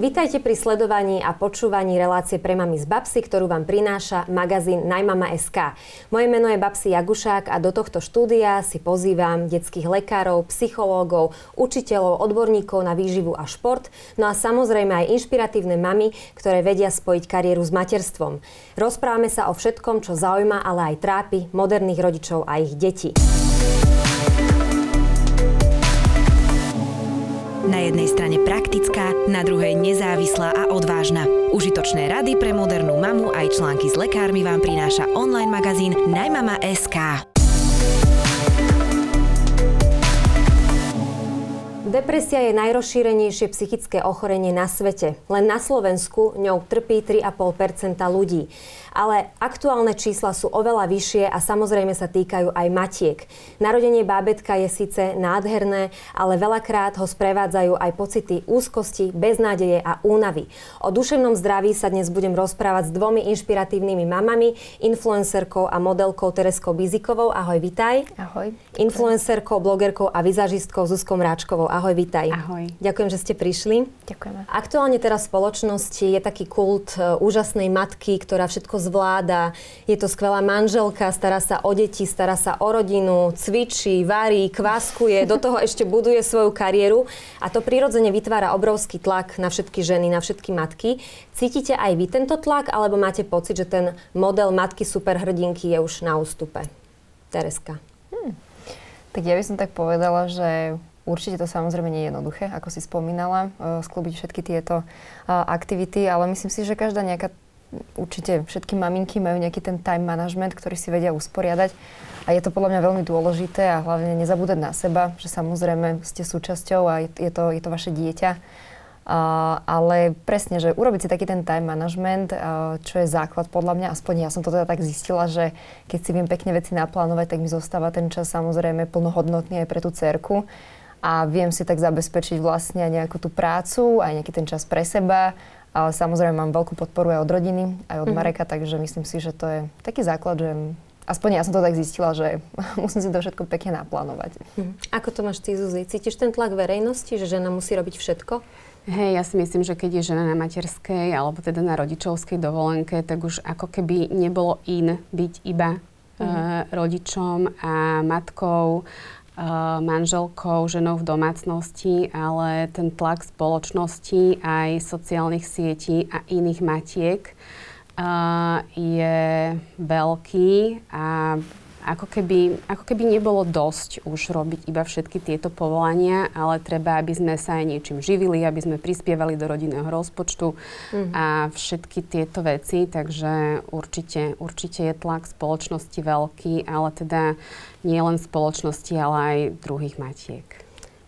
Vítajte pri sledovaní a počúvaní relácie pre mami z Babsy, ktorú vám prináša magazín Najmama.sk. Moje meno je Babsi Jagušák a do tohto štúdia si pozývam detských lekárov, psychológov, učiteľov, odborníkov na výživu a šport, no a samozrejme aj inšpiratívne mamy, ktoré vedia spojiť kariéru s materstvom. Rozprávame sa o všetkom, čo zaujíma, ale aj trápi moderných rodičov a ich detí. Na jednej strane praktická, na druhej nezávislá a odvážna. Užitočné rady pre modernú mamu aj články s lekármi vám prináša online magazín Najmama.sk. Depresia je najrozšírenejšie psychické ochorenie na svete. Len na Slovensku ňou trpí 3,5% ľudí. Ale aktuálne čísla sú oveľa vyššie a samozrejme sa týkajú aj matiek. Narodenie bábetka je síce nádherné, ale veľakrát ho sprevádzajú aj pocity úzkosti, beznádeje a únavy. O duševnom zdraví sa dnes budem rozprávať s dvomi inšpiratívnymi mamami, influencerkou a modelkou Tereskou Bizikovou. Ahoj, vitaj. Ahoj. Influencerkou, blogerkou a vizažistkou Zuzkou Mráčkovou. Ahoj, vitaj. Ahoj. Ďakujem, že ste prišli. Ďakujeme. Aktuálne teraz v spoločnosti je taký kult e, úžasnej matky, ktorá všetko zvláda. Je to skvelá manželka, stará sa o deti, stará sa o rodinu, cvičí, varí, kváskuje, do toho ešte buduje svoju kariéru a to prirodzene vytvára obrovský tlak na všetky ženy, na všetky matky. Cítite aj vy tento tlak, alebo máte pocit, že ten model matky superhrdinky je už na ústupe? Tereska. Hmm. Tak ja by som tak povedala, že Určite to samozrejme nie je jednoduché, ako si spomínala, uh, sklúbiť všetky tieto uh, aktivity, ale myslím si, že každá nejaká, určite všetky maminky majú nejaký ten time management, ktorý si vedia usporiadať a je to podľa mňa veľmi dôležité a hlavne nezabúdať na seba, že samozrejme ste súčasťou a je to, je to vaše dieťa. Uh, ale presne, že urobiť si taký ten time management, uh, čo je základ podľa mňa, aspoň ja som to teda tak zistila, že keď si viem pekne veci naplánovať, tak mi zostáva ten čas samozrejme plnohodnotný aj pre tú cerku a viem si tak zabezpečiť vlastne nejakú tú prácu, aj nejaký ten čas pre seba. Ale samozrejme mám veľkú podporu aj od rodiny, aj od mm-hmm. Mareka, takže myslím si, že to je taký základ, že aspoň ja som to tak zistila, že musím si to všetko pekne naplánovať. Mm. Ako to máš ty, Zuzi? Cítiš ten tlak verejnosti, že žena musí robiť všetko? Hej, ja si myslím, že keď je žena na materskej alebo teda na rodičovskej dovolenke, tak už ako keby nebolo in byť iba mm. uh, rodičom a matkou manželkou, ženou v domácnosti, ale ten tlak spoločnosti aj sociálnych sietí a iných matiek je veľký a ako keby, ako keby nebolo dosť už robiť iba všetky tieto povolania, ale treba, aby sme sa aj niečím živili, aby sme prispievali do rodinného rozpočtu mm. a všetky tieto veci, takže určite, určite je tlak spoločnosti veľký, ale teda nie len spoločnosti, ale aj druhých matiek.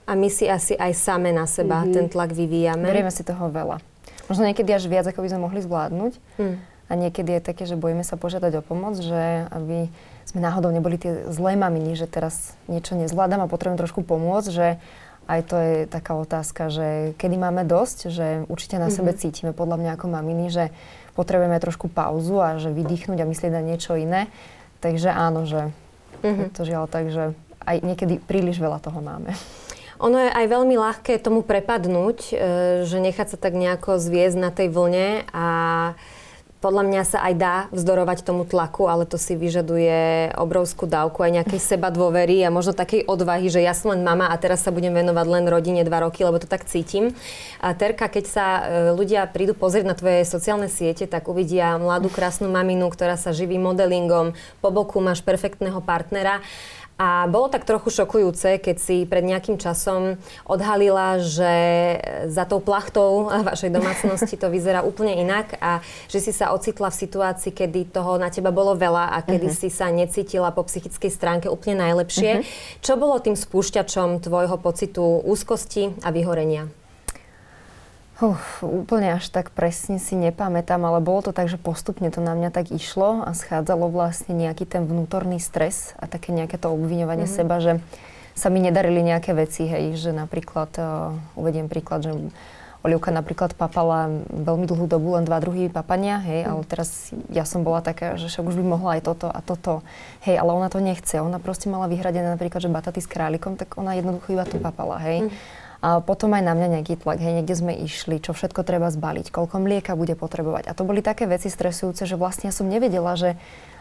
A my si asi aj same na seba mm-hmm. ten tlak vyvíjame. Berieme si toho veľa. Možno niekedy až viac, ako by sme mohli zvládnuť. Mm. A niekedy je také, že bojíme sa požiadať o pomoc, že aby sme náhodou neboli tie zlé maminy, že teraz niečo nezvládam a potrebujem trošku pomôcť, že aj to je taká otázka, že kedy máme dosť, že určite na mm-hmm. sebe cítime podľa mňa ako maminy, že potrebujeme trošku pauzu a že vydýchnuť a myslieť na niečo iné. Takže áno, že mm-hmm. je to žiaľ tak, že aj niekedy príliš veľa toho máme. Ono je aj veľmi ľahké tomu prepadnúť, e, že nechať sa tak nejako zviezť na tej vlne a podľa mňa sa aj dá vzdorovať tomu tlaku, ale to si vyžaduje obrovskú dávku aj nejakej seba dôvery a možno takej odvahy, že ja som len mama a teraz sa budem venovať len rodine dva roky, lebo to tak cítim. A Terka, keď sa e, ľudia prídu pozrieť na tvoje sociálne siete, tak uvidia mladú krásnu maminu, ktorá sa živí modelingom, po boku máš perfektného partnera. A bolo tak trochu šokujúce, keď si pred nejakým časom odhalila, že za tou plachtou vašej domácnosti to vyzerá úplne inak a že si sa ocitla v situácii, kedy toho na teba bolo veľa a kedy uh-huh. si sa necítila po psychickej stránke úplne najlepšie. Uh-huh. Čo bolo tým spúšťačom tvojho pocitu úzkosti a vyhorenia? Uf, úplne až tak presne si nepamätám, ale bolo to tak, že postupne to na mňa tak išlo a schádzalo vlastne nejaký ten vnútorný stres a také nejaké to obviňovanie mm-hmm. seba, že sa mi nedarili nejaké veci, hej, že napríklad, uh, uvediem príklad, že Olievka napríklad papala veľmi dlhú dobu, len dva druhy papania, hej, mm. ale teraz ja som bola taká, že však už by mohla aj toto a toto, hej, ale ona to nechce. Ona proste mala vyhradené napríklad, že bataty s králikom, tak ona jednoducho iba to papala, hej. Mm A potom aj na mňa nejaký tlak, hej, niekde sme išli, čo všetko treba zbaliť, koľko mlieka bude potrebovať. A to boli také veci stresujúce, že vlastne ja som nevedela, že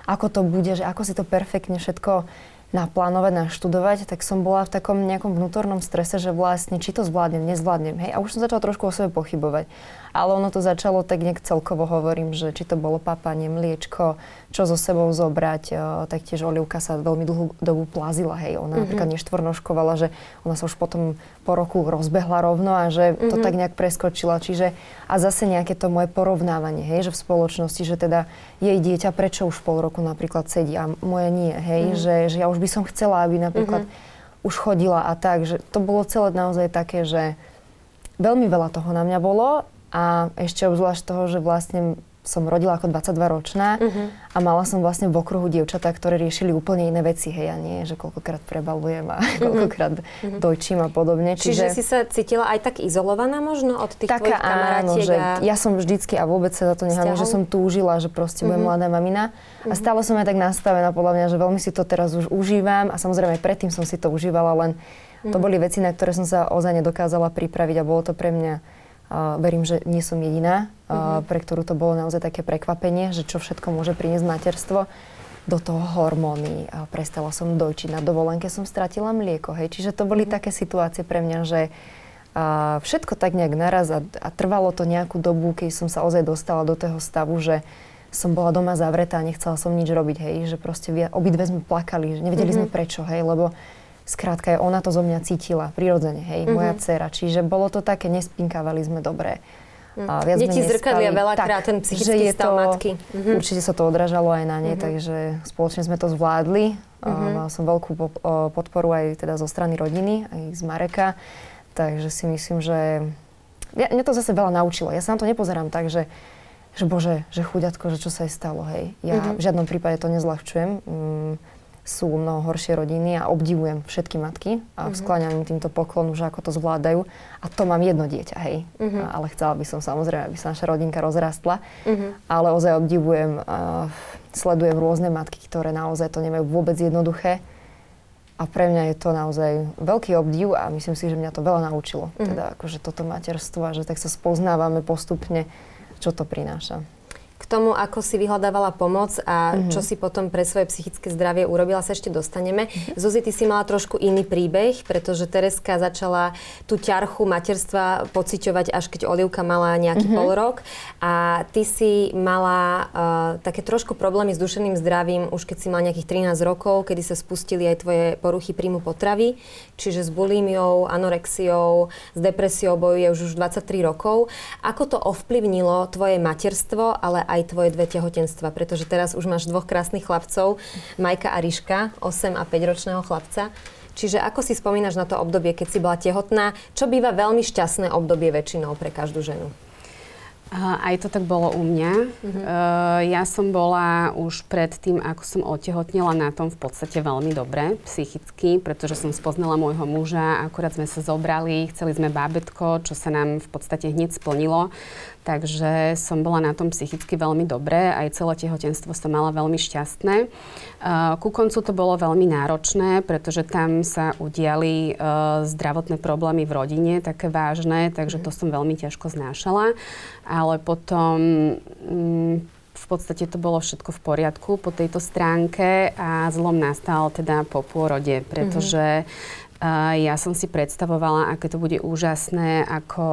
ako to bude, že ako si to perfektne všetko naplánovať, naštudovať, tak som bola v takom nejakom vnútornom strese, že vlastne či to zvládnem, nezvládnem. Hej? A už som začala trošku o sebe pochybovať. Ale ono to začalo tak nejak celkovo hovorím, že či to bolo papanie, mliečko, čo so sebou zobrať. E, taktiež Olivka sa veľmi dlhú dobu plazila, hej. Ona mm-hmm. napríklad neštvornoškovala, že ona sa už potom po roku rozbehla rovno a že mm-hmm. to tak nejak preskočila. Čiže a zase nejaké to moje porovnávanie, hej, že v spoločnosti, že teda jej dieťa prečo už pol roku napríklad sedí a moje nie, hej, mm-hmm. že, že ja už by som chcela, aby napríklad mm-hmm. už chodila a tak, že to bolo celé naozaj také, že veľmi veľa toho na mňa bolo a ešte obzvlášť toho, že vlastne som rodila ako 22-ročná uh-huh. Mhm. a mala som vlastne v okruhu dievčatá, ktoré riešili úplne iné veci, hej, a nie, že koľkokrát prebalujem a uh-huh. koľkokrát uh-huh. dojčím a podobne. Čiže... Čiže si sa cítila aj tak izolovaná možno od tých Taká, tvojich kamarátiek? Áno, že a... ja som vždycky a vôbec sa za to nechám, že som túžila, že proste uh-huh. budem mladá mamina. Uh-huh. A stále som aj tak nastavená podľa mňa, že veľmi si to teraz už užívam a samozrejme predtým som si to užívala, len uh-huh. to boli veci, na ktoré som sa ozaj nedokázala pripraviť a bolo to pre mňa verím, že nie som jediná, uh-huh. pre ktorú to bolo naozaj také prekvapenie, že čo všetko môže priniesť materstvo. Do toho hormóny. A prestala som dojčiť. Na dovolenke som stratila mlieko. Hej. Čiže to boli uh-huh. také situácie pre mňa, že uh, všetko tak nejak naraz a, a trvalo to nejakú dobu, keď som sa ozaj dostala do toho stavu, že som bola doma zavretá a nechcela som nič robiť, hej, že proste obidve sme plakali, že nevedeli mm-hmm. sme prečo, hej, lebo Skrátka, ona to zo mňa cítila prirodzene, hej, mm-hmm. moja dcera. Čiže bolo to také, nespinkávali sme dobre. Mm. A viac Deti zrkadlia veľakrát ten psychický stav to, matky. Mm-hmm. Určite sa to odražalo aj na nej, mm-hmm. takže spoločne sme to zvládli. Mm-hmm. Mal som veľkú podporu aj teda zo strany rodiny, aj z Mareka. Takže si myslím, že... Ja, mňa to zase veľa naučilo. Ja sa na to nepozerám tak, že, že bože, že chuďatko, že čo sa jej stalo, hej. Ja mm-hmm. v žiadnom prípade to nezľahčujem. Mm, sú mnoho horšie rodiny a obdivujem všetky matky a mm-hmm. skláňam im týmto poklonu, že ako to zvládajú. A to mám jedno dieťa, hej. Mm-hmm. Ale chcela by som samozrejme, aby sa naša rodinka rozrastla. Mm-hmm. Ale ozaj obdivujem, uh, sledujem rôzne matky, ktoré naozaj to nemajú vôbec jednoduché. A pre mňa je to naozaj veľký obdiv a myslím si, že mňa to veľa naučilo. Mm-hmm. Teda akože toto materstvo a že tak sa spoznávame postupne, čo to prináša tomu, ako si vyhľadávala pomoc a mm-hmm. čo si potom pre svoje psychické zdravie urobila, sa ešte dostaneme. Mm-hmm. Zuzi, ty si mala trošku iný príbeh, pretože Tereska začala tú ťarchu materstva pociťovať, až keď Olivka mala nejaký mm-hmm. pol rok. A ty si mala uh, také trošku problémy s dušeným zdravím už keď si mala nejakých 13 rokov, kedy sa spustili aj tvoje poruchy príjmu potravy, čiže s bulímiou, anorexiou, s depresiou bojuje už už 23 rokov. Ako to ovplyvnilo tvoje materstvo, ale aj aj tvoje dve tehotenstva, pretože teraz už máš dvoch krásnych chlapcov, Majka a Ríška, 8 a 5 ročného chlapca. Čiže ako si spomínaš na to obdobie, keď si bola tehotná, čo býva veľmi šťastné obdobie väčšinou pre každú ženu? Aj to tak bolo u mňa. Uh-huh. Ja som bola už pred tým, ako som otehotnila na tom v podstate veľmi dobre psychicky, pretože som spoznala môjho muža, akurát sme sa zobrali, chceli sme bábetko, čo sa nám v podstate hneď splnilo. Takže som bola na tom psychicky veľmi dobre, aj celé tehotenstvo som mala veľmi šťastné. Ku koncu to bolo veľmi náročné, pretože tam sa udiali zdravotné problémy v rodine, také vážne, takže to som veľmi ťažko znášala. Ale potom mm, v podstate to bolo všetko v poriadku po tejto stránke a zlom nastal teda po pôrode, pretože uh, ja som si predstavovala, aké to bude úžasné, ako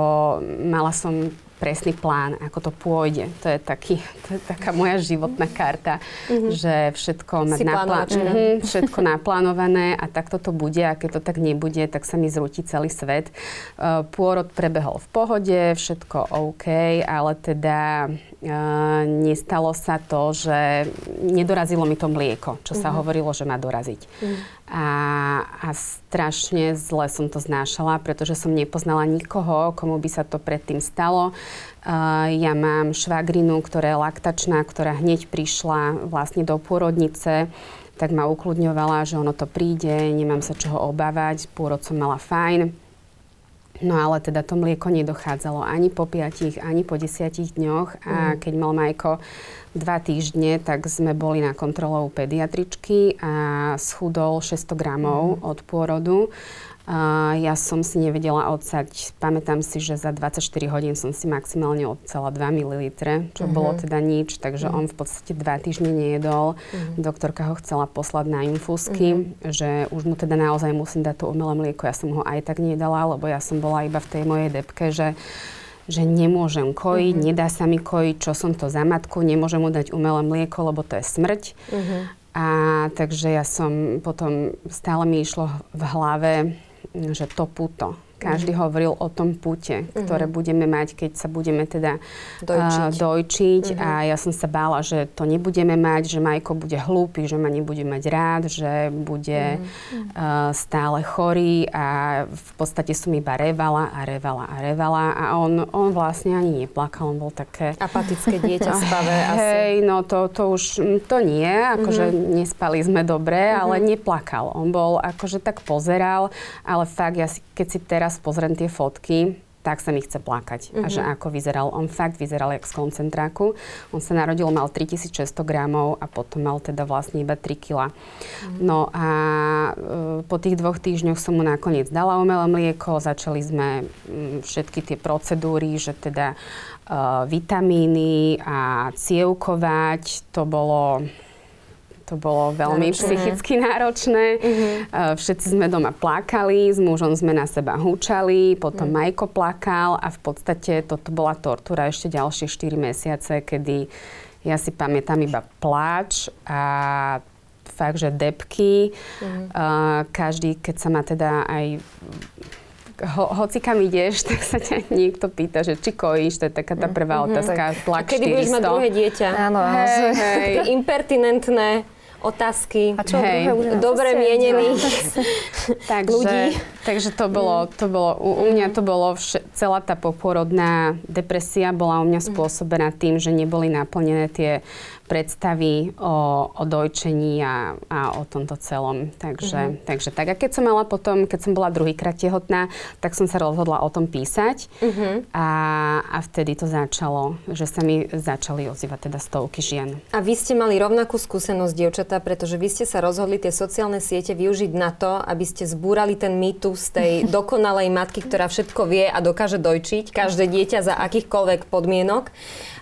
mala som presný plán, ako to pôjde. To je, taký, to je taká moja životná karta, mm-hmm. že všetko mať naplá- mm-hmm, všetko naplánované a takto to bude a keď to tak nebude, tak sa mi zrúti celý svet. Uh, pôrod prebehol v pohode, všetko OK, ale teda uh, nestalo sa to, že nedorazilo mi to mlieko, čo mm-hmm. sa mhm. hovorilo, že má doraziť. Mm-hmm. A, a strašne zle som to znášala, pretože som nepoznala nikoho, komu by sa to predtým stalo. Ja mám švagrinu, ktorá je laktačná, ktorá hneď prišla vlastne do pôrodnice, tak ma ukludňovala, že ono to príde, nemám sa čoho obávať, pôrod som mala fajn. No ale teda to mlieko nedochádzalo ani po 5, ani po 10 dňoch a mm. keď mal Majko dva týždne, tak sme boli na kontrole u pediatričky a schudol 600 gramov od pôrodu. A ja som si nevedela odsať, pamätám si, že za 24 hodín som si maximálne odsala 2 ml, čo bolo teda nič, takže on v podstate dva týždne nejedol. Doktorka ho chcela poslať na infúzky, že už mu teda naozaj musím dať to umelé mlieko. Ja som ho aj tak nedala, lebo ja som bola iba v tej mojej depke, že že nemôžem kojiť, Mhm. nedá sa mi kojiť, čo som to za matku, nemôžem mu dať umelé mlieko, lebo to je smrť. Mhm. A takže ja som potom, stále mi išlo v hlave, že to puto. Každý Mhm. hovoril o tom pute, ktoré budeme mať, keď sa budeme teda Dojčiť. a, dojčiť. A ja som sa bála, že to nebudeme mať, že Majko bude hlúpy, že ma nebude mať rád, že bude a, stále chorý a v podstate som iba revala a revala a revala a on, on vlastne ani neplakal, on bol také... Apatické dieťa spavé asi. Hej, no to, to už, mm, to nie, akože Mhm. nespali sme dobre, ale neplakal. On bol, akože tak pozeral, ale fakt, ja si, keď si teraz pozriem tie fotky, tak sa mi chce plakať. A Mhm. že ako vyzeral. On fakt vyzeral jak z koncentráku. On sa narodil, mal 3600 gramov a potom mal teda vlastne iba 3 kg. No a e, po tých dvoch týždňoch som mu nakoniec dala umelé mlieko. Začali sme mm, všetky tie procedúry, že teda e, vitamíny a cievkovať. To bolo to bolo veľmi Náročné. psychicky náročné. Uh, Všetci sme doma plakali, s mužom sme na seba húčali, potom Majko plakal a v podstate toto bola tortúra ešte ďalšie 4 mesiace, kedy ja si pamätám iba pláč a fakt, že depky. Uh, každý, keď sa ma teda aj ho, hoci kam ideš, tak sa ťa niekto pýta, že či kojíš, to je taká tá prvá otázka, A tlak kedy budeš mať 400. druhé dieťa? Áno. Hej, hej. Impertinentné otázky. A čo, Hej. druhé už Dobre mienených. takže, ľudí. takže to bolo, to bolo u, u mňa to bolo, vše, celá tá poporodná depresia bola u mňa spôsobená tým, že neboli naplnené tie predstavy o, o dojčení a, a o tomto celom. Takže, takže tak. A keď som mala potom, keď som bola druhýkrát tehotná, tak som sa rozhodla o tom písať a, a vtedy to začalo, že sa mi začali ozývať teda stovky žien. A vy ste mali rovnakú skúsenosť, dievčatá, pretože vy ste sa rozhodli tie sociálne siete využiť na to, aby ste zbúrali ten mýtus tej dokonalej matky, ktorá všetko vie a dokáže dojčiť každé dieťa za akýchkoľvek podmienok.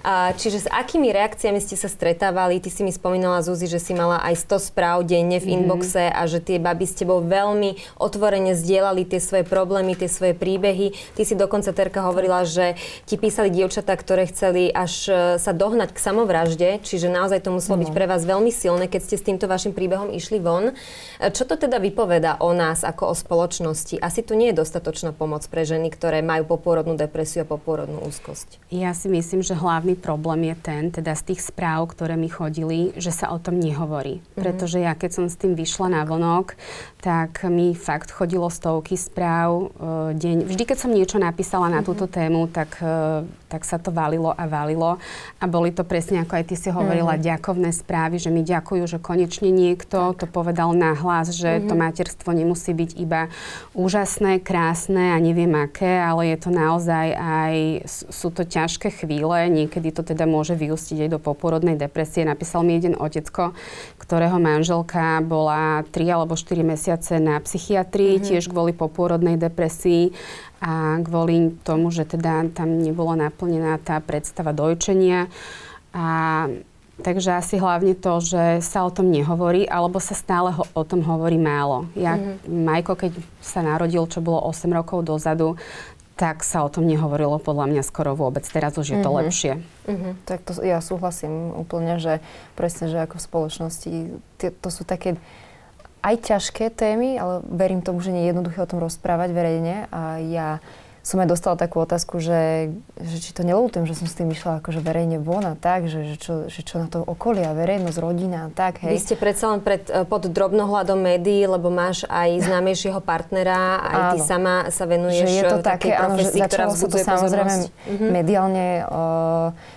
A čiže s akými reakciami ste sa stretávali? Ty si mi spomínala, Zuzi, že si mala aj 100 správ denne v inboxe a že tie baby s tebou veľmi otvorene zdieľali tie svoje problémy, tie svoje príbehy. Ty si dokonca, Terka, hovorila, že ti písali dievčatá, ktoré chceli až e, sa dohnať k samovražde, čiže naozaj to muselo byť pre vás veľmi silné, keď ste s týmto vašim príbehom išli von. E, Čo to teda vypoveda o nás ako o spoločnosti? Asi tu nie je dostatočná pomoc pre ženy, ktoré majú poporodnú depresiu a poporodnú úzkosť. Ja si myslím, že hlavný problém je ten, teda z tých správ, ktoré mi chodili, že sa o tom nehovorí. Pretože ja, keď som s tým vyšla na vonok, tak mi fakt chodilo stovky správ e, deň. Vždy, keď som niečo napísala na túto tému, tak, e, tak sa to valilo a valilo. A boli to presne, ako aj ty si hovorila, ďakovné správy, že mi ďakujú, že konečne niekto to povedal na hlas, že to materstvo nemusí byť iba úžasné, krásne a neviem aké, ale je to naozaj aj, sú to ťažké chvíle, niekedy to teda môže vyústiť aj do poporodnej depresie. Napísal mi jeden otecko, ktorého manželka bola 3 alebo 4 mesiace na psychiatrii, tiež kvôli popôrodnej depresii a kvôli tomu, že teda tam nebola naplnená tá predstava dojčenia. A Takže asi hlavne to, že sa o tom nehovorí, alebo sa stále ho, o tom hovorí málo. Ja, Majko, keď sa narodil, čo bolo 8 rokov dozadu, tak sa o tom nehovorilo podľa mňa skoro vôbec. Teraz už je to lepšie. Tak to, ja súhlasím úplne, že presne, že ako v spoločnosti tie, to sú také aj ťažké témy, ale verím tomu, že nie je jednoduché o tom rozprávať verejne a ja som aj dostala takú otázku, že, že či to neľutujem, že som s tým išla akože verejne von a tak, že, že, čo, že čo na to okolia, verejnosť, rodina a tak, Vy hej. ste predsa len pred, e, pod drobnohľadom médií, lebo máš aj známejšieho partnera, aj ty Áno. sama sa venuješ že je to e, takej také, áno, že začalo sa to samozrejme. Mhm. mediálne o,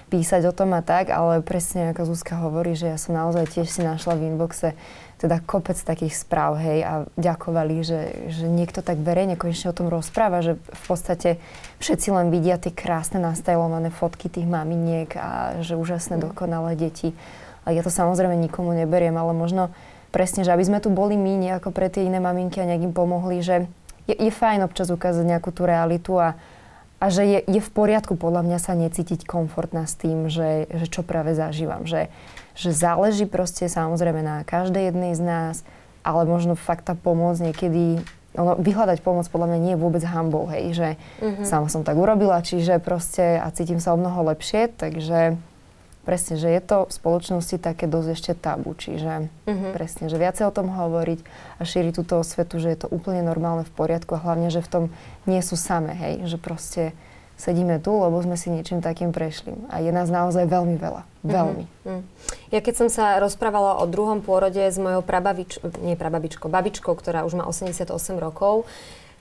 písať o tom a tak, ale presne ako Zuzka hovorí, že ja som naozaj tiež si našla v inboxe teda kopec takých správ, hej, a ďakovali, že, že niekto tak verejne konečne o tom rozpráva, že v podstate všetci len vidia tie krásne nastajlované fotky tých maminiek a že úžasné, Mm. dokonalé deti. A ja to samozrejme nikomu neberiem, ale možno presne, že aby sme tu boli my nejako pre tie iné maminky a nejak im pomohli, že je, je fajn občas ukázať nejakú tú realitu a, a že je, je v poriadku podľa mňa sa necítiť komfortná s tým, že, že čo práve zažívam. Že, že záleží proste samozrejme na každej jednej z nás, ale možno fakt tá pomoc niekedy ono, vyhľadať pomoc podľa mňa nie je vôbec hambou, hej, že mm-hmm. sama som tak urobila, čiže proste a cítim sa o mnoho lepšie, takže presne, že je to v spoločnosti také dosť ešte tabu, čiže mm-hmm. presne, že viacej o tom hovoriť a šíriť túto osvetu, že je to úplne normálne v poriadku a hlavne, že v tom nie sú samé, hej, že proste sedíme tu, lebo sme si niečím takým prešli. A je nás naozaj veľmi veľa. Veľmi. Mm. Ja keď som sa rozprávala o druhom pôrode s mojou prababičkou, nie prababičkou, babičkou, ktorá už má 88 rokov,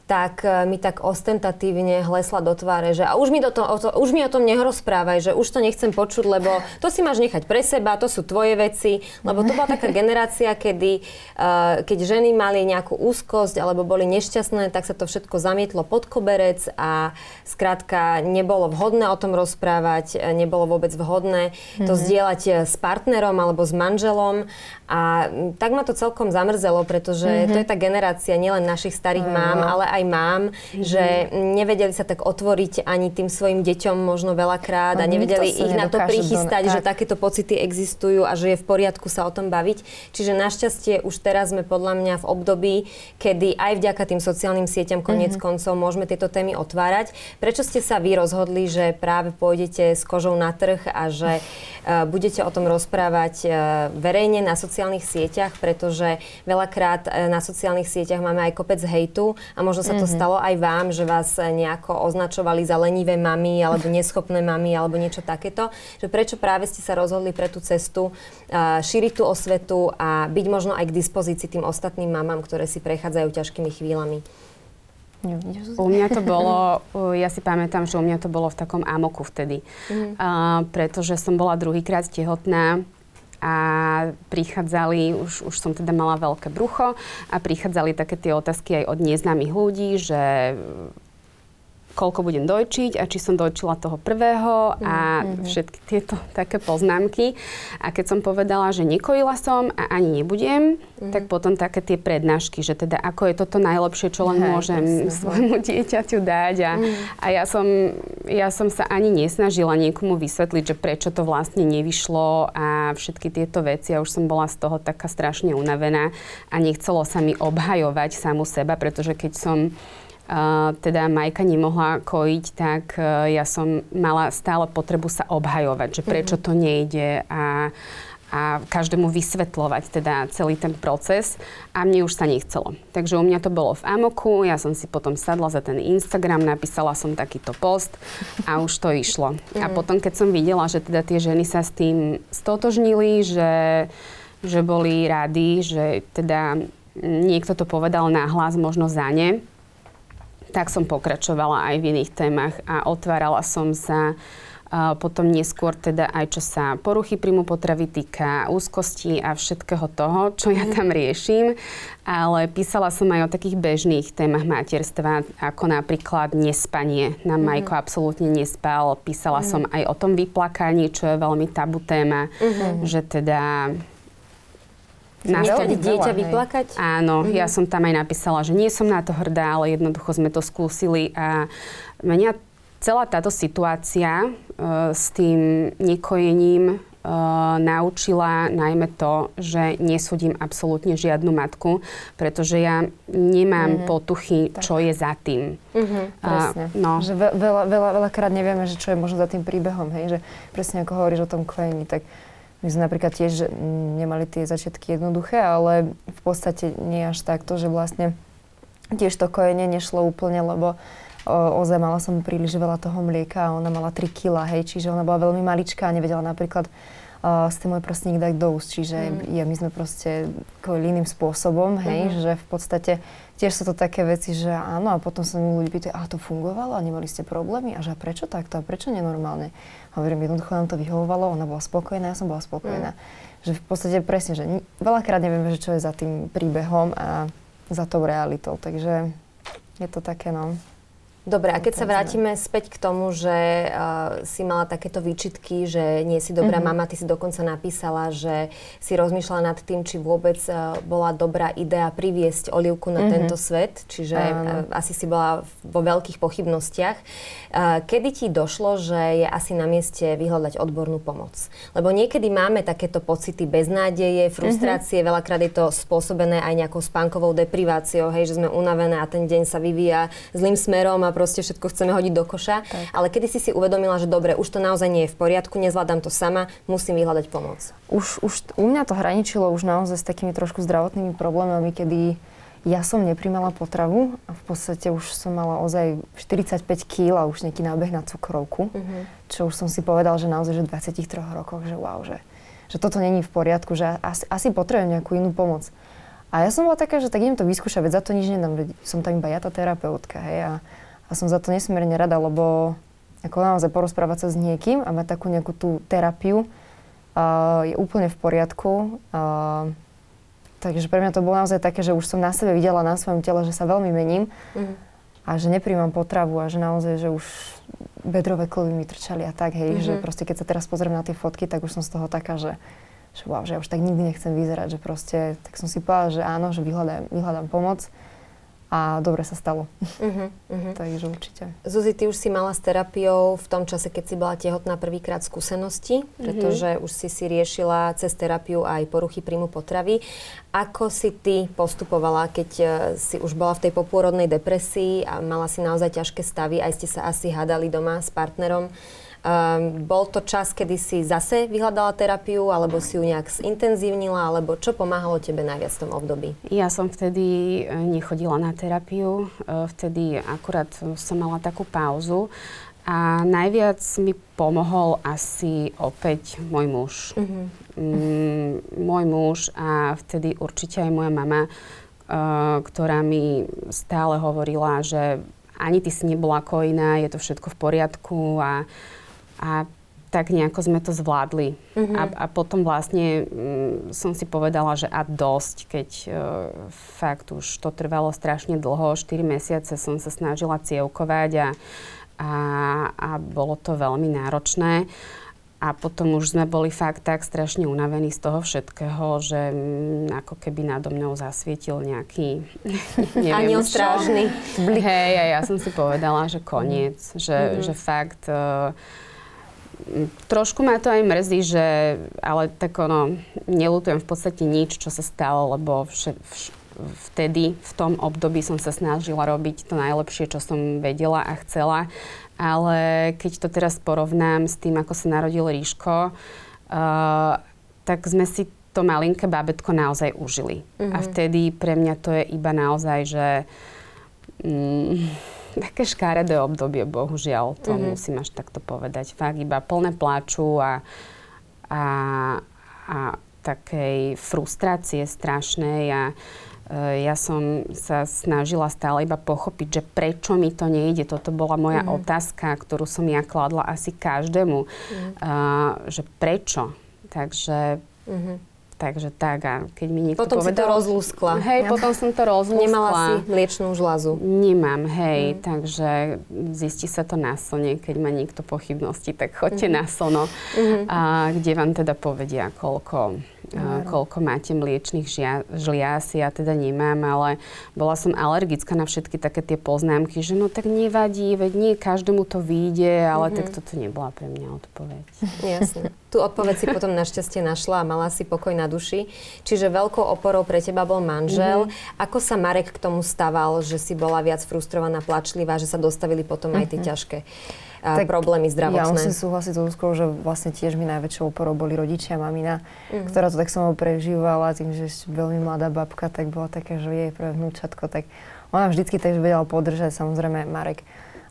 tak e, mi tak ostentatívne hlesla do tváre, že a už mi, do to, o to, už mi o tom nerozprávaj, že už to nechcem počuť, lebo to si máš nechať pre seba, to sú tvoje veci, lebo to bola taká generácia, kedy uh, keď ženy mali nejakú úzkosť alebo boli nešťastné, tak sa to všetko zamietlo pod koberec a skrátka nebolo vhodné o tom rozprávať, e, nebolo vôbec vhodné to zdieľať e, s partnerom alebo s manželom. A tak ma to celkom zamrzelo, pretože to je tá generácia nielen našich starých mám, ale aj mám, že nevedeli sa tak otvoriť ani tým svojim deťom možno veľakrát a No, nevedeli nikto sa ich na to prichystať, do- že tak. takéto pocity existujú a že je v poriadku sa o tom baviť. Čiže našťastie už teraz sme podľa mňa v období, kedy aj vďaka tým sociálnym sieťam koniec Mhm. koncov môžeme tieto témy otvárať. Prečo ste sa vy rozhodli, že práve pôjdete s kožou na trh a že uh, budete o tom rozprávať uh, verejne na sociálnych sieťach, pretože veľakrát uh, na sociálnych sieťach máme aj kopec hejtu a možno sa to Mhm. stalo aj vám, že vás uh, nejako označovali za lenivé mamy alebo neschopné mamy alebo niečo takéto. Že prečo práve ste sa rozhodli pre tú cestu uh, šíriť tú osvetu a byť možno aj k dispozícii tým ostatným mamám, ktoré si prechádzajú ťažkými chvíľami. U mňa to bolo, ja si pamätám, že u mňa to bolo v takom amoku vtedy. Mhm. Uh, pretože som bola druhýkrát tehotná a prichádzali, už, už som teda mala veľké brucho a prichádzali také tie otázky aj od neznámych ľudí, že koľko budem dojčiť a či som dojčila toho prvého a všetky tieto také poznámky. A keď som povedala, že nekojila som a ani nebudem, tak potom také tie prednášky, že teda ako je toto najlepšie, čo len Hej, môžem presne. svojmu dieťaťu dať. A, a ja, som, ja som sa ani nesnažila niekomu vysvetliť, že prečo to vlastne nevyšlo a všetky tieto veci. Ja už som bola z toho taká strašne unavená a nechcelo sa mi obhajovať samu seba, pretože keď som Uh, teda Majka nemohla kojiť, tak uh, ja som mala stále potrebu sa obhajovať, že prečo to nejde a, a každému vysvetľovať teda celý ten proces a mne už sa nechcelo. Takže u mňa to bolo v Amoku, ja som si potom sadla za ten Instagram, napísala som takýto post a už to išlo. A potom, keď som videla, že teda tie ženy sa s tým stotožnili, že, že boli radi, že teda niekto to povedal nahlas možno za ne, tak som pokračovala aj v iných témach a otvárala som sa potom neskôr teda aj čo sa poruchy príjmu potravy týka, úzkosti a všetkého toho, čo ja tam riešim. Ale písala som aj o takých bežných témach materstva, ako napríklad nespanie. Na Majko absolútne nespal. Písala som aj o tom vyplakaní, čo je veľmi tabu téma, že teda Nechať dieťa veľa, vyplakať? Áno, mm-hmm. ja som tam aj napísala, že nie som na to hrdá, ale jednoducho sme to skúsili a mňa celá táto situácia uh, s tým nekojením uh, naučila najmä to, že nesúdim absolútne žiadnu matku, pretože ja nemám mm-hmm. potuchy, čo je za tým. Mhm. Presne. A, no. Že ve- veľa, veľa, veľakrát nevieme, že čo je možno za tým príbehom, hej, že presne ako hovoríš o tom kojení, tak my sme napríklad tiež mm, nemali tie začiatky jednoduché, ale v podstate nie až takto, že vlastne tiež to kojenie nešlo úplne, lebo ozaj mala som príliš veľa toho mlieka a ona mala 3 kg, hej, čiže ona bola veľmi maličká a nevedela napríklad uh, si ten môj prstník dať do úst. Čiže mm. ja, my sme proste kvôli iným spôsobom, hej, mm-hmm. že v podstate tiež sú to také veci, že áno, a potom sa mi ľudí pýtajú, a to fungovalo a nemali ste problémy? A že a prečo takto? A prečo nenormálne? Hovorím, jednoducho nám to vyhovovalo, ona bola spokojná, ja som bola spokojná. Mm. Že v podstate presne, že veľakrát nevieme, že čo je za tým príbehom a za tou realitou. Takže je to také, no. Dobre, a keď sa vrátime späť k tomu, že uh, si mala takéto výčitky, že nie si dobrá mm-hmm. mama, ty si dokonca napísala, že si rozmýšľala nad tým, či vôbec uh, bola dobrá idea priviesť Olivku na mm-hmm. tento svet, čiže uh, asi si bola vo veľkých pochybnostiach. Uh, kedy ti došlo, že je asi na mieste vyhľadať odbornú pomoc? Lebo niekedy máme takéto pocity beznádeje, frustrácie, mm-hmm. veľakrát je to spôsobené aj nejakou spánkovou depriváciou, hej, že sme unavené a ten deň sa vyvíja zlým smerom a proste všetko chceme hodiť do koša. Tak. Ale kedy si si uvedomila, že dobre, už to naozaj nie je v poriadku, nezvládam to sama, musím vyhľadať pomoc? Už, už u mňa to hraničilo už naozaj s takými trošku zdravotnými problémami, kedy ja som neprimala potravu a v podstate už som mala ozaj 45 kg a už nejaký nábeh na cukrovku, uh-huh. čo už som si povedal, že naozaj že v 23 rokoch, že wow, že, že toto není v poriadku, že asi, asi potrebujem nejakú inú pomoc. A ja som bola taká, že tak idem to vyskúšať, veď za to nič nedám, veď som tam iba ja tá terapeutka, hej, a a som za to nesmierne rada, lebo ako naozaj porozprávať sa s niekým a mať takú nejakú tú terapiu uh, je úplne v poriadku. Uh, takže pre mňa to bolo naozaj také, že už som na sebe videla na svojom tele, že sa veľmi mením mm. a že nepríjmam potravu a že naozaj, že už bedrové klovy mi trčali a tak, hej, mm-hmm. že proste keď sa teraz pozriem na tie fotky, tak už som z toho taká, že, že wow, že ja už tak nikdy nechcem vyzerať, že proste, tak som si povedala, že áno, že vyhľadám, vyhľadám pomoc a dobre sa stalo. Uh-huh, uh-huh. Takže určite. Zuzi, ty už si mala s terapiou v tom čase, keď si bola tehotná prvýkrát skúsenosti, pretože uh-huh. už si si riešila cez terapiu aj poruchy príjmu potravy. Ako si ty postupovala, keď uh, si už bola v tej popôrodnej depresii a mala si naozaj ťažké stavy, aj ste sa asi hádali doma s partnerom? Um, bol to čas, kedy si zase vyhľadala terapiu, alebo si ju nejak zintenzívnila, alebo čo pomáhalo tebe najviac v tom období? Ja som vtedy e, nechodila na terapiu, e, vtedy akurát som mala takú pauzu a najviac mi pomohol asi opäť môj muž. Uh-huh. Mm, môj muž a vtedy určite aj moja mama, uh, ktorá mi stále hovorila, že ani ty si nebola ako iná, je to všetko v poriadku a a tak nejako sme to zvládli. Mm-hmm. A, a potom vlastne mm, som si povedala, že a dosť, keď uh, fakt už to trvalo strašne dlho, 4 mesiace som sa snažila cievkovať a, a, a bolo to veľmi náročné. A potom už sme boli fakt tak strašne unavení z toho všetkého, že mm, ako keby nado mňou zasvietil nejaký, Aniel strážny. Hej, a ja som si povedala, že koniec, že, mm-hmm. že fakt... Uh, trošku ma to aj mrzí, že, ale tak ono, nelutujem v podstate nič, čo sa stalo, lebo vše, vš, vtedy, v tom období som sa snažila robiť to najlepšie, čo som vedela a chcela. Ale keď to teraz porovnám s tým, ako sa narodil Ríško, uh, tak sme si to malinké bábetko naozaj užili. Mm-hmm. A mhm. vtedy pre mňa to je iba naozaj, že... Mm, také škáredé obdobie, bohužiaľ, to mm-hmm. musím až takto povedať. Fakt iba plné pláču a, a, a takej frustrácie strašnej a e, ja som sa snažila stále iba pochopiť, že prečo mi to nejde. Toto bola moja mm-hmm. otázka, ktorú som ja kladla asi každému. Mm-hmm. Uh, že prečo? Takže mm-hmm. Takže tak, a keď mi niekto potom povedal... Potom si to rozlúskla. Hej, ja. potom som to rozlúskla. Nemala si mliečnú žľazu. Nemám, hej, mm. takže zistí sa to na slne, keď má niekto pochybnosti, tak choďte mm. na slno, mm. a, kde vám teda povedia, koľko Koľko máte mliečných žia, žlias, ja teda nemám, ale bola som alergická na všetky také tie poznámky, že no tak nevadí, veď nie každému to vyjde, ale mm-hmm. tak toto nebola pre mňa odpoveď. Jasne. Tu odpoveď si potom našťastie našla a mala si pokoj na duši. Čiže veľkou oporou pre teba bol manžel. Mm-hmm. Ako sa Marek k tomu staval, že si bola viac frustrovaná, plačlivá, že sa dostavili potom mm-hmm. aj tie mhm. ťažké tak problémy zdravotné. Ja musím súhlasiť s Úzkou, že vlastne tiež mi najväčšou oporou boli rodičia, mamina, mm. ktorá to tak som prežívala tým, že veľmi mladá babka, tak bola taká, že jej prvé vnúčatko, tak ona vždycky tak vedela podržať, samozrejme Marek.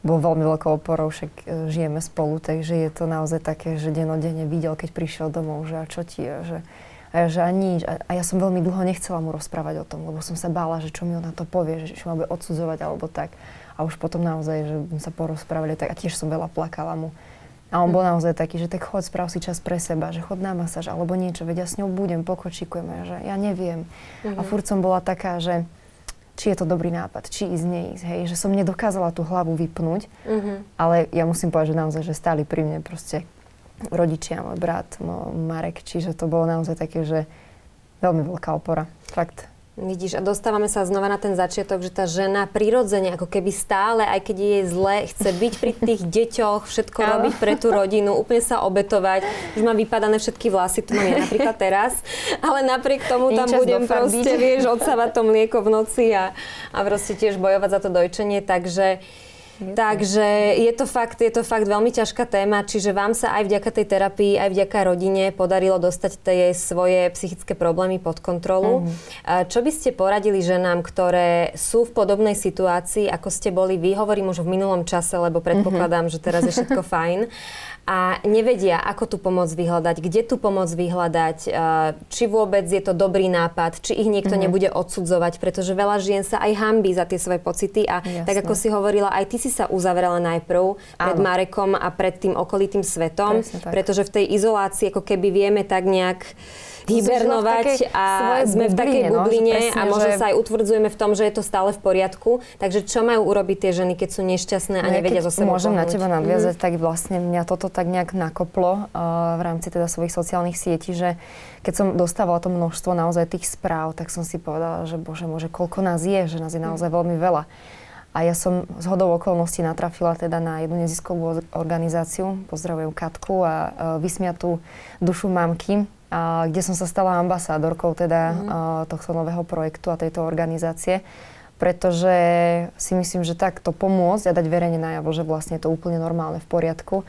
bol veľmi veľkou oporou, však e, žijeme spolu, takže je to naozaj také, že denodenne videl, keď prišiel domov, že a čo ti je, že, a ja, že a nič. A, a ja som veľmi dlho nechcela mu rozprávať o tom, lebo som sa bála, že čo mi on na to povie, že čo ma bude odsudzovať alebo tak. A už potom naozaj, že sme sa porozprávali tak a tiež som veľa plakala mu. A on bol naozaj taký, že tak chod, sprav si čas pre seba, že chod na masáž alebo niečo, veď ja s ňou budem, pokočikujeme, že ja neviem. A furt som bola taká, že či je to dobrý nápad, či ísť, neísť, hej, že som nedokázala tú hlavu vypnúť, ale ja musím povedať, že naozaj, že stáli pri mne proste rodičia, môj brat, môj Marek, čiže to bolo naozaj také, že veľmi veľká opora, fakt. Vidíš, a dostávame sa znova na ten začiatok, že tá žena prirodzene, ako keby stále, aj keď je jej zle, chce byť pri tých deťoch, všetko Áno. robiť pre tú rodinu, úplne sa obetovať. Už mám vypadané všetky vlasy, tu mám ja napríklad teraz, ale napriek tomu tam čas budem proste, vieš, odsávať to mlieko v noci a, a proste tiež bojovať za to dojčenie, takže Takže je to, fakt, je to fakt veľmi ťažká téma, čiže vám sa aj vďaka tej terapii, aj vďaka rodine podarilo dostať tie svoje psychické problémy pod kontrolu. Mm-hmm. Čo by ste poradili ženám, ktoré sú v podobnej situácii, ako ste boli vy? Hovorím už v minulom čase, lebo predpokladám, mm-hmm. že teraz je všetko fajn. A nevedia, ako tú pomoc vyhľadať, kde tú pomoc vyhľadať, eh, či vôbec je to dobrý nápad, či ich niekto mm-hmm. nebude odsudzovať, pretože veľa žien sa aj hambí za tie svoje pocity a Jasné. tak ako si hovorila, aj ty si sa uzavrela najprv pred Áno. Marekom a pred tým okolitým svetom, pretože v tej izolácii ako keby vieme tak nejak Hibernovať a sme v takej bubline, no, bubline a presne, možno že- sa aj utvrdzujeme v tom, že je to stále v poriadku. Takže čo majú urobiť tie ženy, keď sú nešťastné a No nevedia zo sebou Môžem na pohnúť? teba nadviazať, tak vlastne mňa toto tak nejak nakoplo uh, v rámci teda svojich sociálnych sietí, že keď som dostávala to množstvo naozaj tých správ, tak som si povedala, že bože, môže, koľko nás je, že nás je naozaj veľmi veľa. A ja som z hodou okolností natrafila teda na jednu neziskovú organizáciu, pozdravujem Katku a uh, vysmiatú dušu mamky, a kde som sa stala ambasádorkou teda uh, tohto nového projektu a tejto organizácie pretože si myslím, že takto pomôcť a dať verejne najavo, že vlastne je to úplne normálne, v poriadku.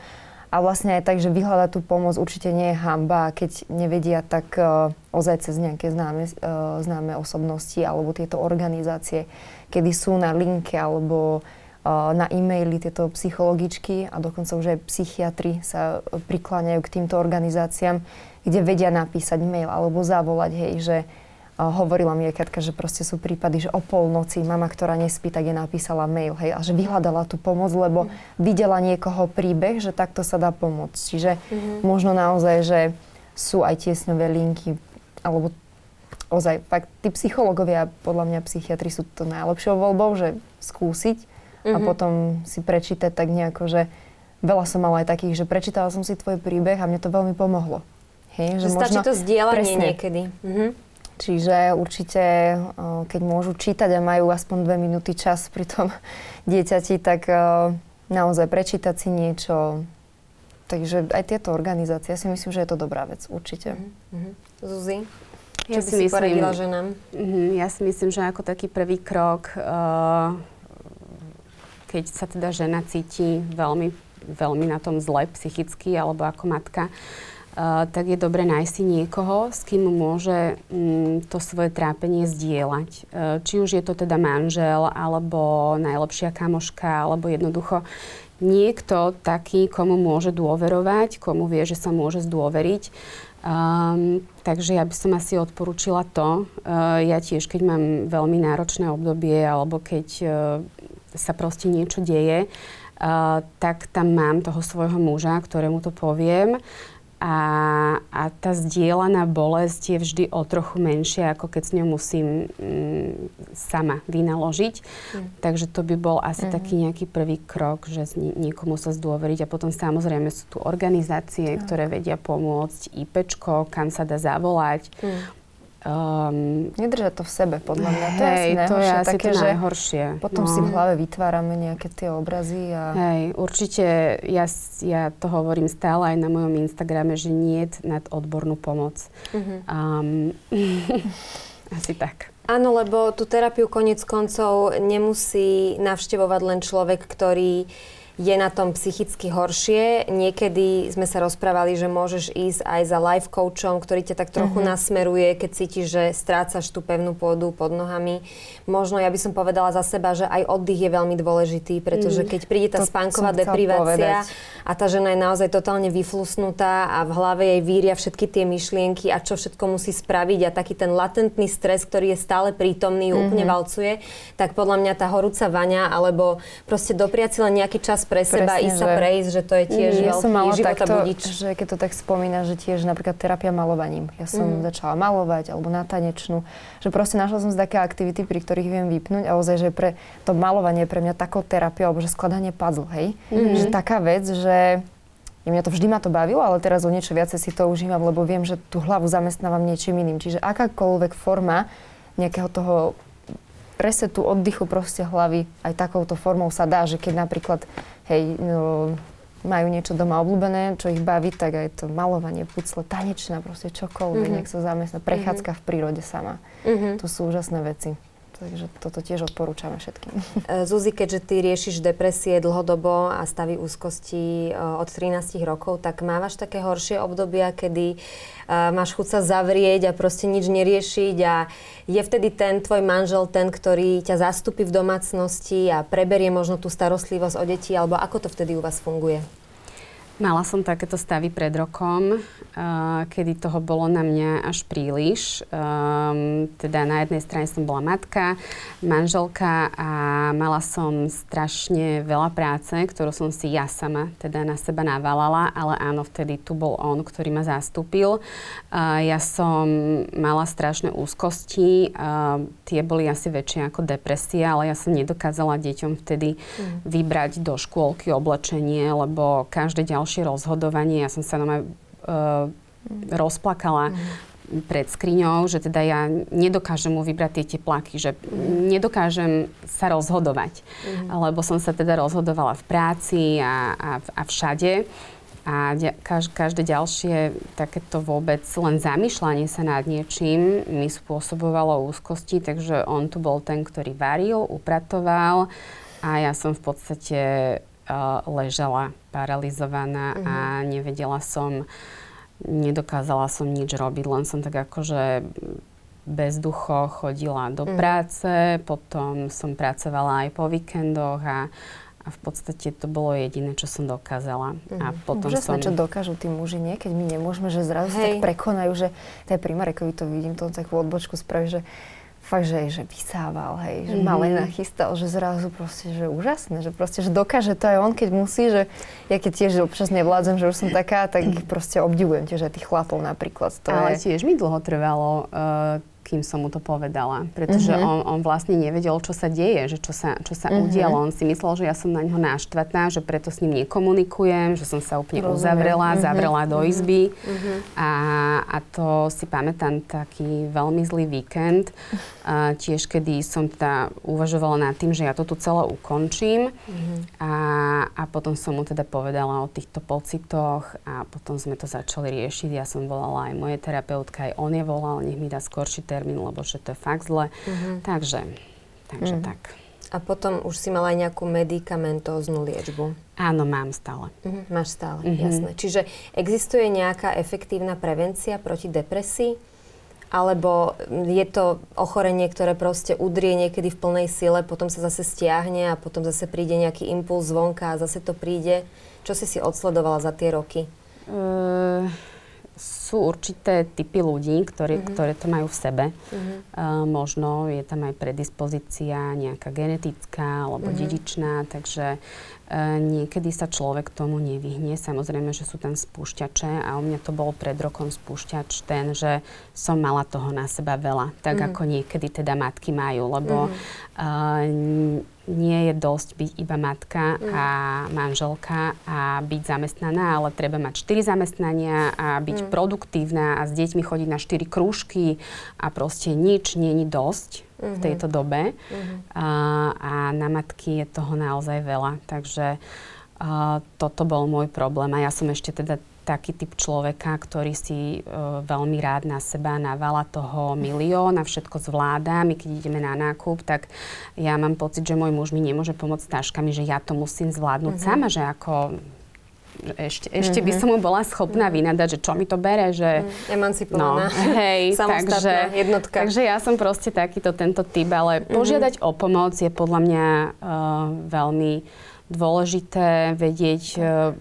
A vlastne aj tak, že vyhľadať tú pomoc určite nie je hamba a keď nevedia, tak uh, ozaj cez nejaké známe, uh, známe osobnosti alebo tieto organizácie, kedy sú na linke alebo uh, na e-maily tieto psychologičky a dokonca už aj psychiatri sa prikláňajú k týmto organizáciám, kde vedia napísať mail alebo zavolať, hej, že a hovorila mi aj Katka, že proste sú prípady, že o polnoci mama, ktorá nespí, tak je napísala mail, hej, a že vyhľadala tú pomoc, lebo videla niekoho príbeh, že takto sa dá pomôcť. Čiže možno naozaj, že sú aj tiesňové linky, alebo ozaj, fakt, tí psychológovia, podľa mňa psychiatri sú to najlepšou voľbou, že skúsiť a potom si prečítať tak nejako, že veľa som mala aj takých, že prečítala som si tvoj príbeh a mne to veľmi pomohlo. Hej, Že stačí to zdieľanie presne. niekedy. Mhm. Čiže určite, o, keď môžu čítať a majú aspoň dve minúty čas pri tom dieťati, tak o, naozaj prečítať si niečo. Takže aj tieto organizácie, ja si myslím, že je to dobrá vec, určite. Mhm. Zuzi, Ja čo by si myslím- poradila ženám? Mhm, Ja si myslím, že ako taký prvý krok, eh, keď sa teda žena cíti veľmi, veľmi na tom zle psychicky alebo ako matka, eh, tak je dobre nájsť si niekoho, s kým môže mm, to svoje trápenie zdieľať. Eh, Či už je to teda manžel, alebo najlepšia kamoška, alebo jednoducho niekto taký, komu môže dôverovať, komu vie, že sa môže zdôveriť. Um, takže ja by som asi odporúčila to. Uh, ja tiež, keď mám veľmi náročné obdobie alebo keď uh, sa proste niečo deje, uh, tak tam mám toho svojho muža, ktorému to poviem. A, a tá zdieľaná bolesť je vždy o trochu menšia, ako keď s ňou musím mm, sama vynaložiť. Takže to by bol asi taký nejaký prvý krok, že niekomu sa zdôveriť. A potom samozrejme sú tu organizácie, ktoré vedia pomôcť, IPčko, kam sa dá zavolať. Um, Nedržať to v sebe, podľa mňa. To je asi hej, to je asi také, to že najhoršie. potom no. si v hlave vytvárame nejaké tie obrazy a... Hej, určite ja, ja to hovorím stále aj na mojom Instagrame, že nie nad odbornú pomoc. Um, asi tak. Áno, lebo tú terapiu konec koncov nemusí navštevovať len človek, ktorý je na tom psychicky horšie. Niekedy sme sa rozprávali, že môžeš ísť aj za life coachom, ktorý ťa tak trochu mm-hmm. nasmeruje, keď cítiš, že strácaš tú pevnú pôdu pod nohami. Možno ja by som povedala za seba, že aj oddych je veľmi dôležitý, pretože keď príde tá To spánková deprivácia povedať. a tá žena je naozaj totálne vyflusnutá a v hlave jej víria všetky tie myšlienky a čo všetko musí spraviť a taký ten latentný stres, ktorý je stále prítomný, ju úplne Mhm. valcuje, tak podľa mňa tá horúca vaňa alebo proste dopriať si len nejaký čas pre seba, Presne, ísť sa prejsť, že to je tiež ja som mala veľký takto, životabudič. že keď to tak spomína, že tiež napríklad terapia malovaním. Ja som Mhm. začala malovať alebo na tanečnú. Že proste našla som si také aktivity, pri ktorých viem vypnúť a ozaj, že pre to malovanie je pre mňa takou terapiou, alebo že skladanie puzzle, hej? Mhm. Že taká vec, že mňa to vždy ma to bavilo, ale teraz o niečo viacej si to užívam, lebo viem, že tú hlavu zamestnávam niečím iným. Čiže akákoľvek forma nejakého toho resetu, oddychu proste hlavy aj takouto formou sa dá, že keď napríklad, hej, no, majú niečo doma obľúbené, čo ich baví, tak aj to malovanie, pucle, tanečná, proste čokoľvek, Mhm. nech sa zamestná, prechádzka v prírode sama. Mhm. To sú úžasné veci. Takže toto tiež odporúčame všetkým. E, Zuzi, keďže ty riešiš depresie dlhodobo a stavy úzkosti e, od 13 rokov, tak mávaš také horšie obdobia, kedy e, máš chuť sa zavrieť a proste nič neriešiť a je vtedy ten tvoj manžel ten, ktorý ťa zastupí v domácnosti a preberie možno tú starostlivosť o deti, alebo ako to vtedy u vás funguje? Mala som takéto stavy pred rokom, uh, kedy toho bolo na mňa až príliš. Um, teda na jednej strane som bola matka, manželka a mala som strašne veľa práce, ktorú som si ja sama teda na seba navalala, ale áno, vtedy tu bol on, ktorý ma zastúpil. Uh, ja som mala strašné úzkosti, uh, tie boli asi väčšie ako depresia, ale ja som nedokázala deťom vtedy vybrať do škôlky oblečenie, lebo každé ďalšie rozhodovanie, ja som sa na uh, rozplakala pred skriňou, že teda ja nedokážem mu vybrať tie tepláky, že nedokážem sa rozhodovať, lebo som sa teda rozhodovala v práci a, a, a všade. A každé ďalšie takéto vôbec len zamýšľanie sa nad niečím mi spôsobovalo úzkosti, takže on tu bol ten, ktorý varil, upratoval a ja som v podstate ležala paralizovaná a nevedela som, nedokázala som nič robiť, len som tak akože bezducho chodila do práce, potom som pracovala aj po víkendoch a, a v podstate to bolo jediné, čo som dokázala. A potom Úžasné, som... čo dokážu tí muži, nie? Keď my nemôžeme, že zrazu sa Hej. tak prekonajú, že to je pri Marekovi to vidím, to on takú odbočku spraví, že fakt, že, že vysával, hej, že mm-hmm. malé nachystal, že zrazu proste, že úžasné, že proste, že dokáže to aj on, keď musí, že ja keď tiež občas nevládzem, že už som taká, tak proste obdivujem tiež aj tých chlapov napríklad. To Ale je, tiež mi dlho trvalo, uh, kým som mu to povedala. Pretože Mhm. on, on vlastne nevedel, čo sa deje, že čo sa, čo sa Mhm. udialo. On si myslel, že ja som na ňo náštvatná, že preto s ním nekomunikujem, že som sa úplne Rozumiem. uzavrela, Mhm. zavrela do izby. A, a to si pamätám taký veľmi zlý víkend. A tiež, kedy som teda uvažovala nad tým, že ja to tu celé ukončím. A, a potom som mu teda povedala o týchto pocitoch a potom sme to začali riešiť. Ja som volala aj moje terapeutka, aj on je volal, nech mi dá skorší termín, lebo že to je fakt zle. Takže, takže tak. A potom už si mala aj nejakú medikamentóznu liečbu. Áno, mám stále. Mhm, máš stále, Mhm. jasné. Čiže existuje nejaká efektívna prevencia proti depresii? Alebo je to ochorenie, ktoré proste udrie niekedy v plnej sile, potom sa zase stiahne a potom zase príde nejaký impuls zvonka a zase to príde. Čo si si odsledovala za tie roky? Uh, sú určité typy ľudí, ktorí, ktoré to majú v sebe. Uh, možno je tam aj predispozícia nejaká genetická alebo dedičná, takže uh, niekedy sa človek tomu nevyhne. Samozrejme, že sú tam spúšťače a u mňa to bol pred rokom spúšťač ten, že som mala toho na seba veľa, tak ako niekedy teda matky majú, lebo uh, n- nie je dosť byť iba matka a manželka a byť zamestnaná, ale treba mať 4 zamestnania a byť produktívna a s deťmi chodiť na 4 krúžky a proste nič je dosť v tejto dobe. A, a na matky je toho naozaj veľa. Takže a, toto bol môj problém. A ja som ešte teda taký typ človeka, ktorý si uh, veľmi rád na seba navala toho milión a všetko zvláda. My keď ideme na nákup, tak ja mám pocit, že môj muž mi nemôže pomôcť s táškami, že ja to musím zvládnuť mm-hmm. sama, že ako ešte, ešte by som mu bola schopná vynadať, že čo mi to bere, že... Emancipovaná. No, hej, takže, jednotka. takže ja som proste takýto tento typ, ale požiadať o pomoc je podľa mňa uh, veľmi dôležité vedieť uh,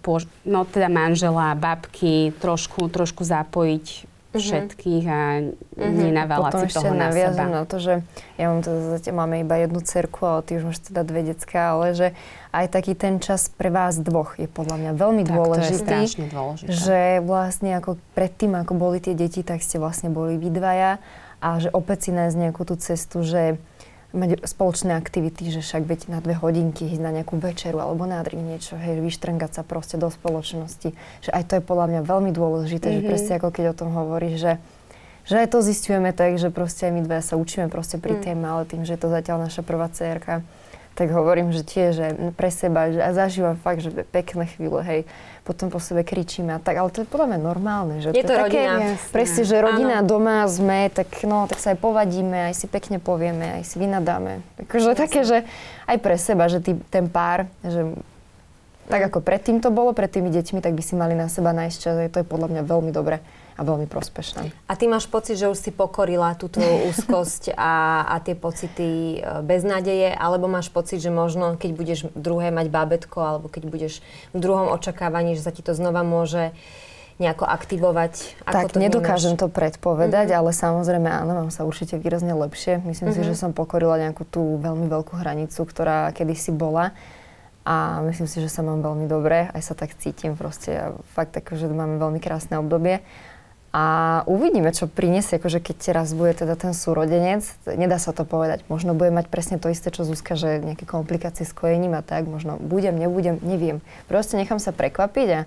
pož- no teda manžela, babky, trošku, trošku zapojiť všetkých a mm-hmm. nenaválať si toho na seba. na to, že ja mám teda zatiaľ máme iba jednu cerku, ale ty už máš teda dve decka, ale že aj taký ten čas pre vás dvoch je podľa mňa veľmi tak, dôležitý. To je dôležité. Že vlastne ako predtým, ako boli tie deti, tak ste vlastne boli vy dvaja a že opäť si nájsť nejakú tú cestu, že mať spoločné aktivity, že však byť na dve hodinky, ísť na nejakú večeru alebo na drink niečo, hej, vyštrngať sa proste do spoločnosti. Že aj to je podľa mňa veľmi dôležité, mm-hmm. že presne ako keď o tom hovoríš, že že aj to zistujeme tak, že proste my dve sa učíme proste pri mm. téme, ale tým, že je to zatiaľ naša prvá cerka, tak hovorím, že tiež že pre seba, že a zažívam fakt, že pekné chvíle, hej, potom po sebe kričíme a tak, ale to je podľa mňa normálne, že je to, to je rodina. Také, presne, že rodina Áno. doma sme, tak no, tak sa aj povadíme, aj si pekne povieme, aj si vynadáme. Takže také, že aj pre seba, že tý, ten pár, že tak ako predtým to bolo, pred tými deťmi, tak by si mali na seba nájsť čas, to je podľa mňa veľmi dobre a veľmi prospešné. A ty máš pocit, že už si pokorila tú tvoju úzkosť a, a tie pocity e, beznádeje, alebo máš pocit, že možno, keď budeš druhé mať bábetko, alebo keď budeš v druhom očakávaní, že sa ti to znova môže nejako aktivovať? Ako tak, to nedokážem vnímaš? to predpovedať, mm-hmm. ale samozrejme áno, mám sa určite výrazne lepšie. Myslím mm-hmm. si, že som pokorila nejakú tú veľmi veľkú hranicu, ktorá kedysi bola. A myslím si, že sa mám veľmi dobre, aj sa tak cítim proste. A fakt že máme veľmi krásne obdobie. A uvidíme, čo prinesie, akože keď teraz bude teda ten súrodenec, nedá sa to povedať. Možno bude mať presne to isté, čo Zuzka, že nejaké komplikácie s kojením a tak, možno budem, nebudem, neviem. Proste nechám sa prekvapiť, a,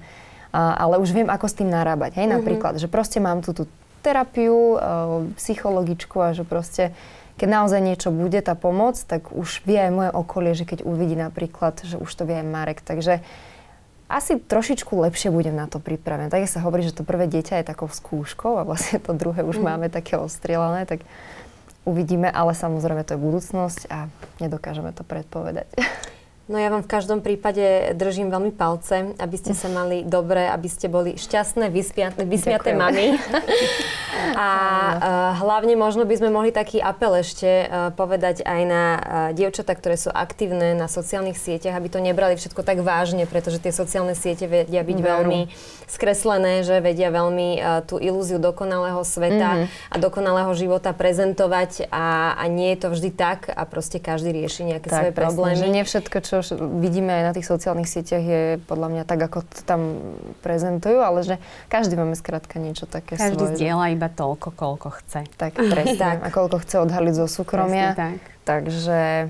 a, ale už viem, ako s tým narábať. Hej, mm-hmm. napríklad, že proste mám tú, tú terapiu, uh, psychologičku a že proste keď naozaj niečo bude, tá pomoc, tak už vie aj moje okolie, že keď uvidí napríklad, že už to vie aj Marek. Takže asi trošičku lepšie budem na to pripravená. Tak sa hovorí, že to prvé dieťa je takou skúškou a vlastne to druhé už mm. máme také ostrielané, tak uvidíme, ale samozrejme to je budúcnosť a nedokážeme to predpovedať. No ja vám v každom prípade držím veľmi palce, aby ste sa mali dobre, aby ste boli šťastné, vysmiaté, vysmiaté mami. A uh, hlavne možno by sme mohli taký apel ešte uh, povedať aj na uh, dievčatá, ktoré sú aktívne na sociálnych sieťach, aby to nebrali všetko tak vážne, pretože tie sociálne siete vedia byť Veru. veľmi skreslené, že vedia veľmi tú ilúziu dokonalého sveta mm-hmm. a dokonalého života prezentovať a, a nie je to vždy tak a proste každý rieši nejaké tak, svoje presne, problémy. Že nie všetko, čo vidíme aj na tých sociálnych sieťach je podľa mňa tak, ako to tam prezentujú, ale že každý máme skrátka niečo také Každý svoje. zdieľa iba toľko, koľko chce. Tak, presne. tak. A koľko chce odhaliť zo súkromia. tak. Takže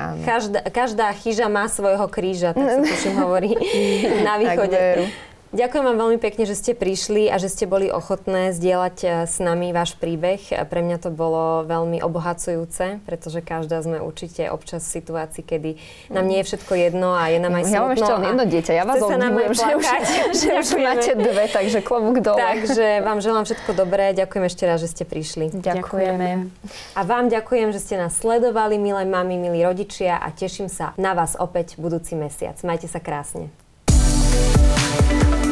Áno. Každá, každá chyža má svojho kríža, tak sa tuším hovorí na východe. Tak Ďakujem vám veľmi pekne, že ste prišli a že ste boli ochotné zdieľať eh, s nami váš príbeh. Pre mňa to bolo veľmi obohacujúce, pretože každá sme určite občas v situácii, kedy nám nie je všetko jedno a je nám aj smutno. Ja mám ešte len jedno dieťa, ja vás obdivujem, že, už, že už máte dve, takže klobúk dole. Takže vám želám všetko dobré, ďakujem ešte raz, že ste prišli. Ďakujeme. A vám ďakujem, že ste nás sledovali, milé mami, milí rodičia a teším sa na vás opäť budúci mesiac. Majte sa krásne. Thank you.